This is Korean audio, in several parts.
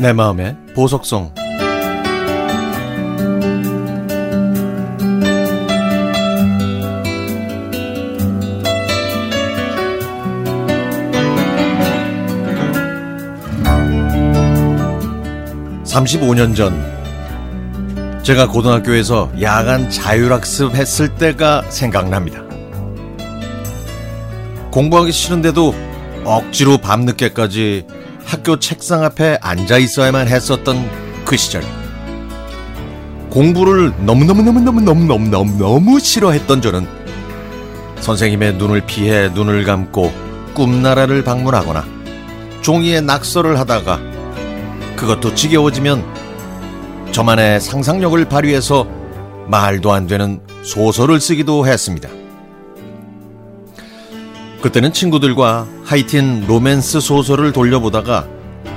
내 마음의 보석성 삼십오 년전 제가 고등학교에서 야간 자율학습 했을 때가 생각납니다. 공부하기 싫은데도 억지로 밤늦게까지 학교 책상 앞에 앉아 있어야만 했었던 그 시절. 공부를 너무너무너무너무너무너무너무 싫어했던 저는 선생님의 눈을 피해 눈을 감고 꿈나라를 방문하거나 종이에 낙서를 하다가 그것도 지겨워지면 저만의 상상력을 발휘해서 말도 안 되는 소설을 쓰기도 했습니다. 그때는 친구들과 하이틴 로맨스 소설을 돌려보다가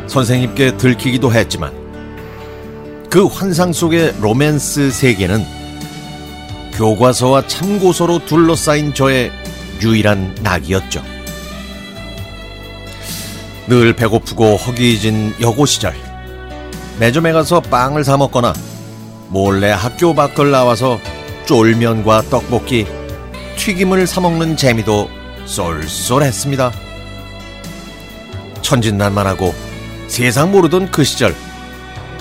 선생님께 들키기도 했지만 그 환상 속의 로맨스 세계는 교과서와 참고서로 둘러싸인 저의 유일한 낙이었죠. 늘 배고프고 허기진 여고 시절 매점에 가서 빵을 사 먹거나 몰래 학교 밖을 나와서 쫄면과 떡볶이, 튀김을 사 먹는 재미도 쏠쏠했습니다. 천진난만하고 세상 모르던 그 시절.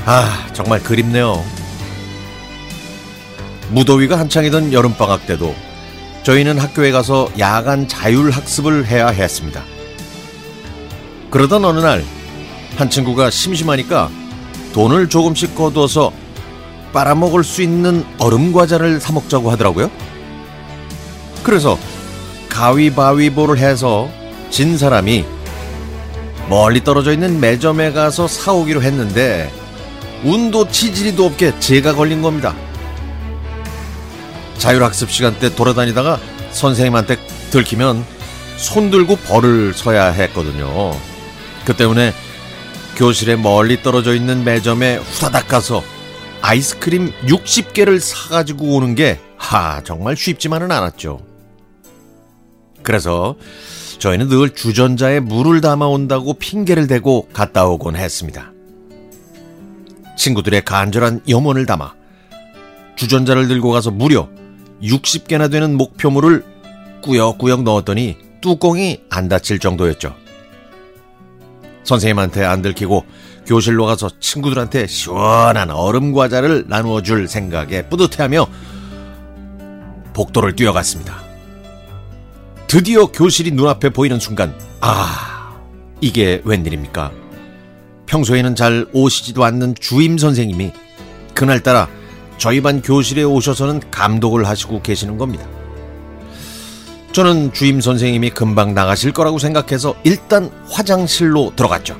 아, 정말 그립네요. 무더위가 한창이던 여름방학 때도 저희는 학교에 가서 야간 자율학습을 해야 했습니다. 그러던 어느 날, 한 친구가 심심하니까 돈을 조금씩 거두어서 빨아먹을 수 있는 얼음 과자를 사 먹자고 하더라고요. 그래서 가위바위보를 해서 진 사람이 멀리 떨어져 있는 매점에 가서 사오기로 했는데 운도 치질이도 없게 제가 걸린 겁니다. 자율학습 시간 때 돌아다니다가 선생님한테 들키면 손 들고 벌을 서야 했거든요. 그 때문에 교실에 멀리 떨어져 있는 매점에 후다닥 가서 아이스크림 60개를 사가지고 오는 게, 하, 정말 쉽지만은 않았죠. 그래서 저희는 늘 주전자에 물을 담아온다고 핑계를 대고 갔다 오곤 했습니다. 친구들의 간절한 염원을 담아 주전자를 들고 가서 무려 60개나 되는 목표물을 꾸역꾸역 넣었더니 뚜껑이 안 닫힐 정도였죠. 선생님한테 안 들키고 교실로 가서 친구들한테 시원한 얼음 과자를 나누어 줄 생각에 뿌듯해하며 복도를 뛰어갔습니다. 드디어 교실이 눈앞에 보이는 순간, 아, 이게 웬일입니까? 평소에는 잘 오시지도 않는 주임 선생님이 그날따라 저희 반 교실에 오셔서는 감독을 하시고 계시는 겁니다. 저는 주임 선생님이 금방 나가실 거라고 생각해서 일단 화장실로 들어갔죠.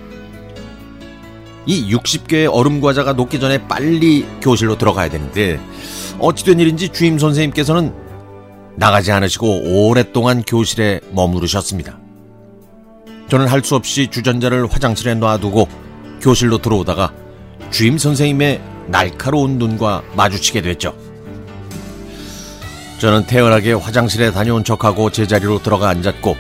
이 60개의 얼음 과자가 녹기 전에 빨리 교실로 들어가야 되는데 어찌된 일인지 주임 선생님께서는 나가지 않으시고 오랫동안 교실에 머무르셨습니다. 저는 할 수 없이 주전자를 화장실에 놔두고 교실로 들어오다가 주임 선생님의 날카로운 눈과 마주치게 됐죠. 저는 태연하게 화장실에 다녀온 척하고 제자리로 들어가 앉았고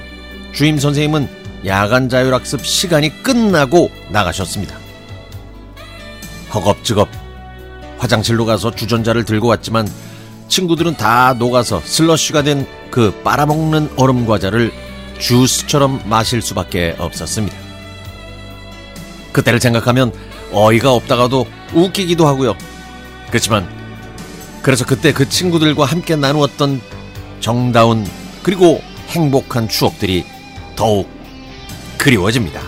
주임 선생님은 야간 자율학습 시간이 끝나고 나가셨습니다. 허겁지겁 화장실로 가서 주전자를 들고 왔지만 친구들은 다 녹아서 슬러쉬가 된 그 빨아먹는 얼음 과자를 주스처럼 마실 수밖에 없었습니다. 그때를 생각하면 어이가 없다가도 웃기기도 하고요. 그렇지만 그래서 그때 그 친구들과 함께 나누었던 정다운 그리고 행복한 추억들이 더욱 그리워집니다.